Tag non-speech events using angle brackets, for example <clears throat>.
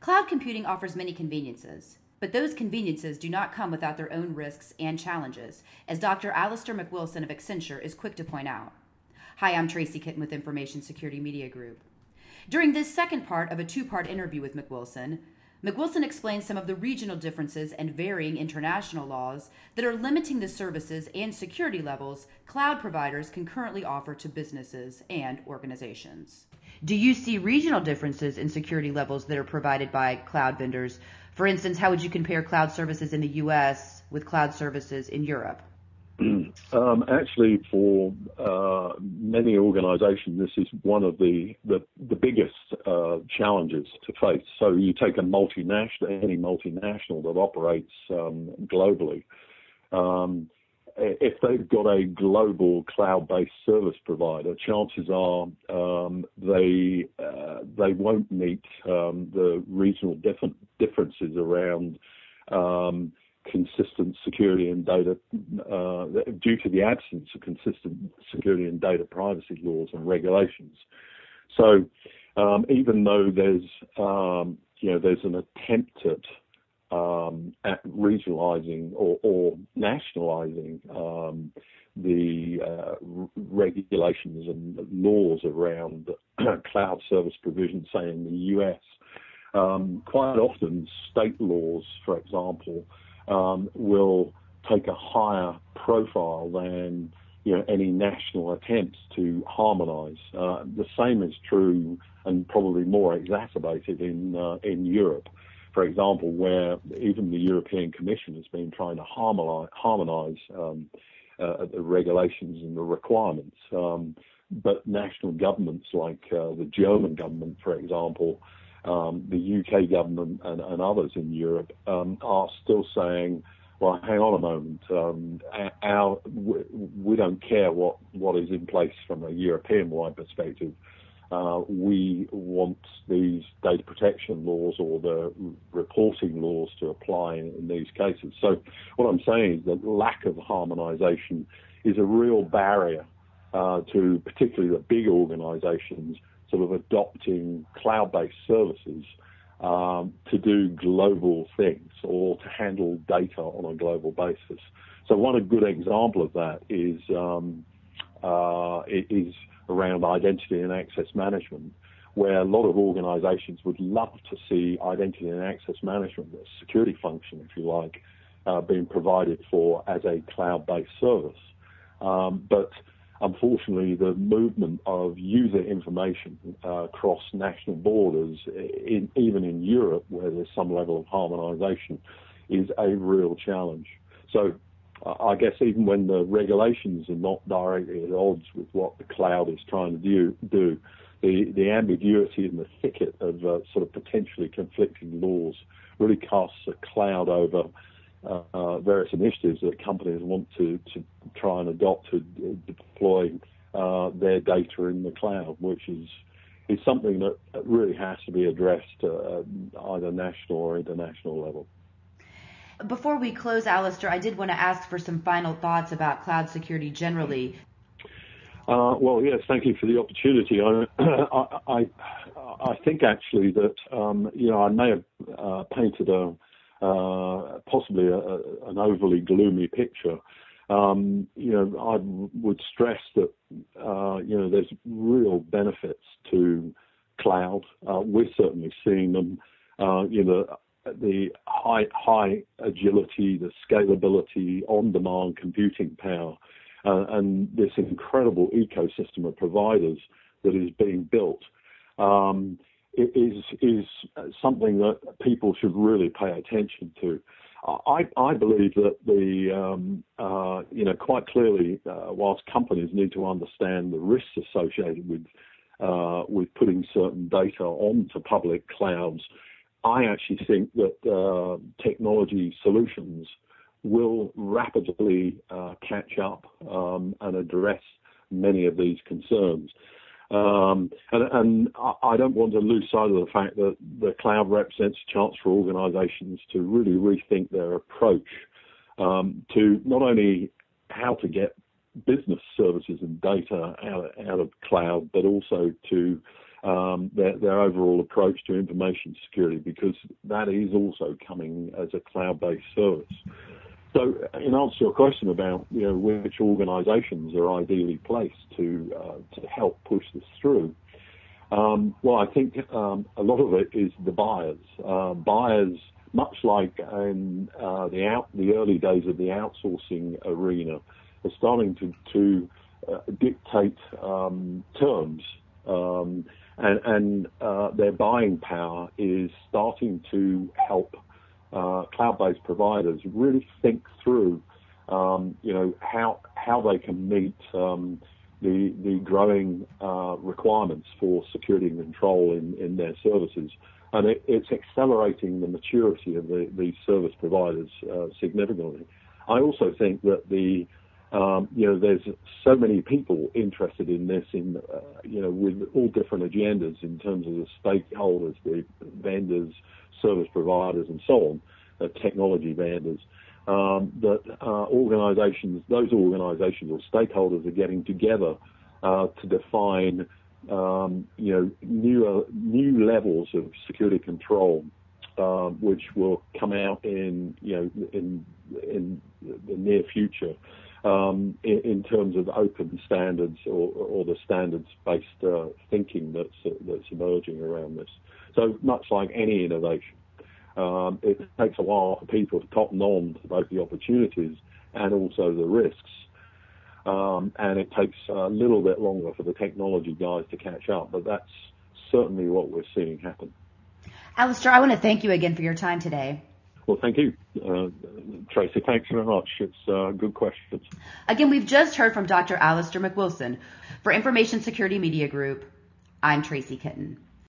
Cloud computing offers many conveniences, but those conveniences do not come without their own risks and challenges, as Dr. Alastair MacWillson of Accenture is quick to point out. Hi, I'm Tracy Kitten with Information Security Media Group. During this second part of a two part interview with MacWillson, MacWillson explains some of the regional differences and varying international laws that are limiting the services and security levels cloud providers can currently offer to businesses and organizations. Do you see regional differences in security levels that are provided by cloud vendors? For instance, how would you compare cloud services in the US with cloud services in Europe? <clears throat> Um, actually, for uh, many organizations, this is one of the, the, the biggest uh, challenges to face. So you take a multinational, any multinational that operates um, globally, um, if they've got a global cloud-based service provider, chances are um, they uh, they won't meet um, the regional different differences around um, consistent security and data uh, due to the absence of consistent security and data privacy laws and regulations. So um, even though there's um, you know there's an attempt at, um, at regionalizing or, or nationalizing um, the uh, regulations and laws around <clears throat> cloud service provision, say in the US, um, quite often state laws, for example, um, will take a higher profile than you know any national attempts to harmonise. Uh, the same is true and probably more exacerbated in uh, in Europe, for example, where even the European Commission has been trying to harmonise um, uh, the regulations and the requirements. Um, but national governments like uh, the German government, for example, um, the UK government and, and, others in Europe um, are still saying, well, hang on a moment, um, our, we don't care what, what is in place from a European-wide perspective. Uh, we want these data protection laws or the reporting laws to apply in, in these cases. So what I'm saying is that lack of harmonisation is a real barrier uh, to particularly the big organisations sort of adopting cloud-based services um, to do global things or to handle data on a global basis. So one good example of that is um, uh, is around identity and access management, where a lot of organisations would love to see identity and access management, a security function, if you like, uh, being provided for as a cloud-based service. Um, but unfortunately, the movement of user information uh, across national borders, in, even in Europe, where there's some level of harmonisation, is a real challenge. So uh, I guess even when the regulations are not directly at odds with what the cloud is trying to do, do the, the ambiguity in the thicket of uh, sort of potentially conflicting laws really casts a cloud over uh, various initiatives that companies want to, to try and adopt to deploy uh, their data in the cloud, which is is something that really has to be addressed at either national or international level. Before we close, Alastair, I did want to ask for some final thoughts about cloud security generally. Uh, well, yes, thank you for the opportunity. I, <clears throat> I, I, think actually that um, you know I may have uh, painted a uh, possibly a, a, an overly gloomy picture. Um, you know, I would stress that uh, you know there's real benefits to cloud. Uh, we're certainly seeing them. Uh, you know, the high high agility, the scalability, on-demand computing power, uh, and this incredible ecosystem of providers that is being built. Um, is is something that people should really pay attention to. I, I believe that the um, uh, you know quite clearly, uh, whilst companies need to understand the risks associated with uh, with putting certain data onto public clouds, I actually think that uh, technology solutions will rapidly uh, catch up um, and address many of these concerns. Um, and, and, I don't want to lose sight of the fact that the cloud represents a chance for organizations to really rethink their approach um, to not only how to get business services and data out, out of cloud, but also to um, their, their overall approach to information security because that is also coming as a cloud-based service. So, in answer to your question about you know which organisations are ideally placed to uh, to help push this through, um, well, I think um, a lot of it is the buyers. Uh, buyers, much like in uh, the out the early days of the outsourcing arena, are starting to to uh, dictate um, terms um, and, and uh, their buying power is starting to help uh, cloud-based providers really think through, um, you know, how how they can meet um, the the growing uh, requirements for security and control in, in their services, and it, it's accelerating the maturity of the, these service providers uh, significantly. I also think that the um, you know, there's so many people interested in this, in uh, you know, with all different agendas in terms of the stakeholders, the vendors, service providers, and so on, uh, technology vendors. Um, that uh, organisations, those organisations or stakeholders, are getting together uh, to define, um, you know, new new levels of security control, uh, which will come out in you know in in the near future um, in, in, terms of open standards or, or the standards-based uh, thinking that's uh, that's emerging around this. So much like any innovation, um, it takes a while for people to cotton on to both the opportunities and also the risks. Um, and it takes a little bit longer for the technology guys to catch up, but that's certainly what we're seeing happen. Alastair, I want to thank you again for your time today. Well, thank you, uh, Tracy. Thanks very much. It's uh, good questions. Again, we've just heard from Dr. Alastair MacWillson. For Information Security Media Group, I'm Tracy Kitten.